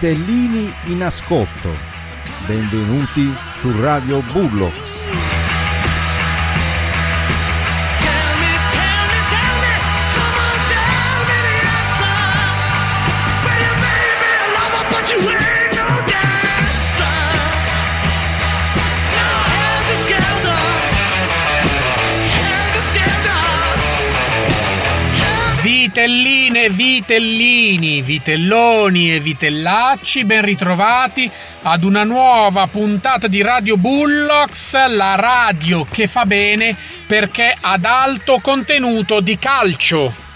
Vitellini in ascolto. Benvenuti su Radio Bullox. Vitelline, vitellini, vitelloni e vitellacci, ben ritrovati ad una nuova puntata di Radio Bullocks, la radio che fa bene perché ad alto contenuto di calcio.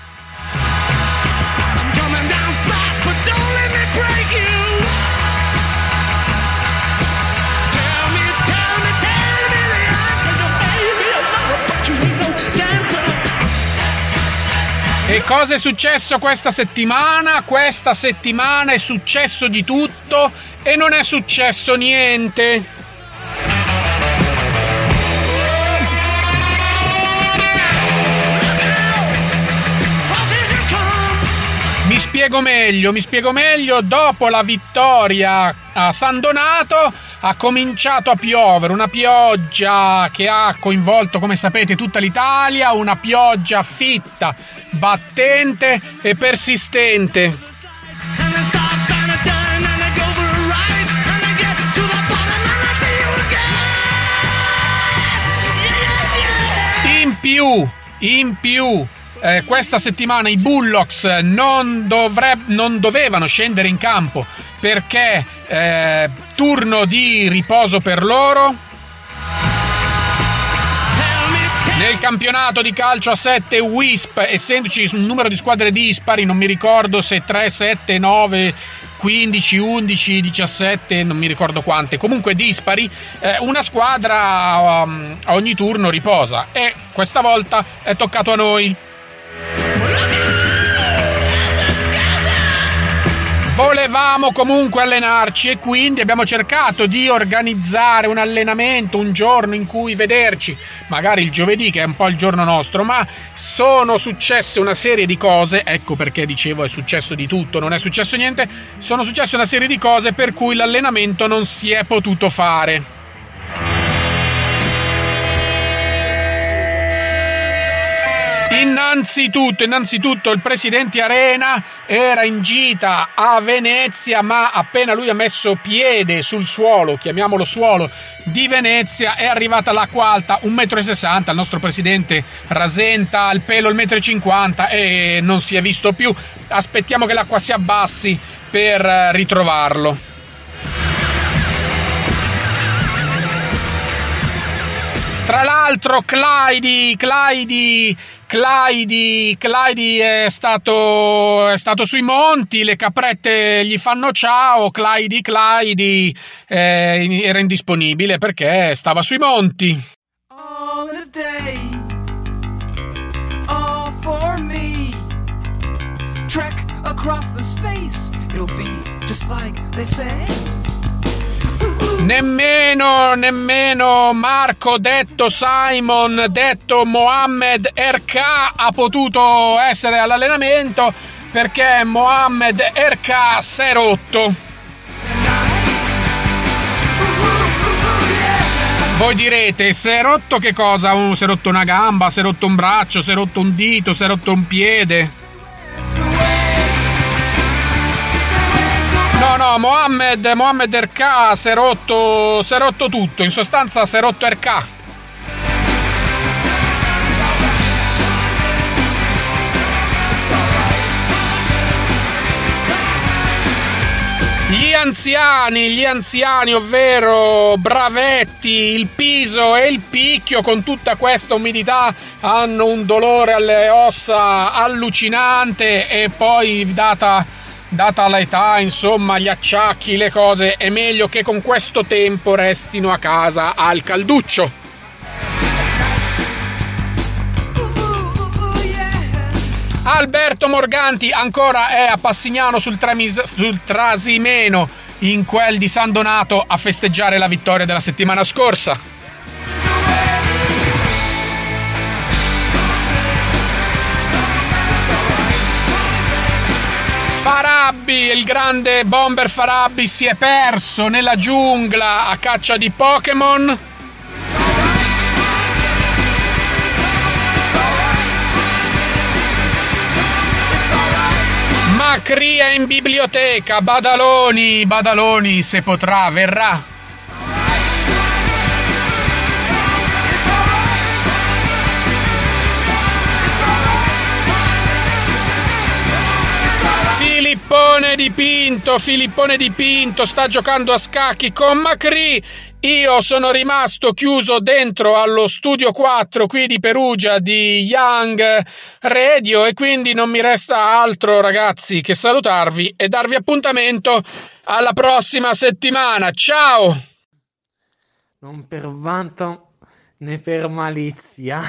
E cosa è successo questa settimana? Questa settimana è successo di tutto e non è successo niente. Mi spiego meglio, mi spiego meglio. Dopo la vittoria a San Donato ha cominciato a piovere, una pioggia che ha coinvolto, come sapete, tutta l'Italia, una pioggia fitta, battente e persistente. In più, in più, eh, questa settimana i Bullocks non, dovreb- non dovevano scendere in campo perché eh, turno di riposo per loro. Nel campionato di calcio a 7 Wisp, essendoci un numero di squadre dispari, non mi ricordo se 3, 7, 9, 15, 11, 17, non mi ricordo quante, comunque dispari, eh, una squadra um, a ogni turno riposa e questa volta è toccato a noi. Volevamo comunque allenarci e quindi abbiamo cercato di organizzare un allenamento, un giorno in cui vederci, magari il giovedì che è un po' il giorno nostro, ma sono successe una serie di cose, ecco perché dicevo è successo di tutto, non è successo niente, sono successe una serie di cose per cui l'allenamento non si è potuto fare. Innanzitutto, innanzitutto il presidente Arena era in gita a Venezia, ma appena lui ha messo piede sul suolo, chiamiamolo suolo, di Venezia, è arrivata l'acqua alta 1,60 m. Il nostro presidente rasenta al pelo il 1,50 m e non si è visto più. Aspettiamo che l'acqua si abbassi per eh, ritrovarlo. Tra l'altro, Clyde, Clyde, Clyde, Clyde è stato, è stato sui monti, le caprette gli fanno ciao, Clyde, Clyde eh, era indisponibile perché stava sui monti. all a day, all for me. Trek across the space, it'll be just like they say. Nemmeno, nemmeno Marco, detto Simon, detto Mohammed RK ha potuto essere all'allenamento perché Mohammed RK si è rotto. Voi direte, si è rotto che cosa? Uh, si è rotto una gamba, si è rotto un braccio, si è rotto un dito, si è rotto un piede. No, Mohammed, Mohammed RK si è rotto, si è rotto tutto, in sostanza si è rotto RK. Gli anziani, gli anziani, ovvero Bravetti, il Piso e il Picchio, con tutta questa umidità, hanno un dolore alle ossa allucinante e poi data, data l'età, insomma, gli acciacchi, le cose, è meglio che con questo tempo restino a casa al calduccio. Alberto Morganti ancora è a Passignano sul, Tramis- sul Trasimeno, in quel di San Donato, a festeggiare la vittoria della settimana scorsa. Farabbi, il grande bomber Farabbi si è perso nella giungla a caccia di Pokémon. Macri è in biblioteca, Badaloni, Badaloni se potrà verrà. Filippone dipinto, Filippone dipinto sta giocando a scacchi con Macri. Io sono rimasto chiuso dentro allo studio 4 qui di Perugia di Young Radio e quindi non mi resta altro ragazzi che salutarvi e darvi appuntamento alla prossima settimana. Ciao! Non per vanto né per malizia.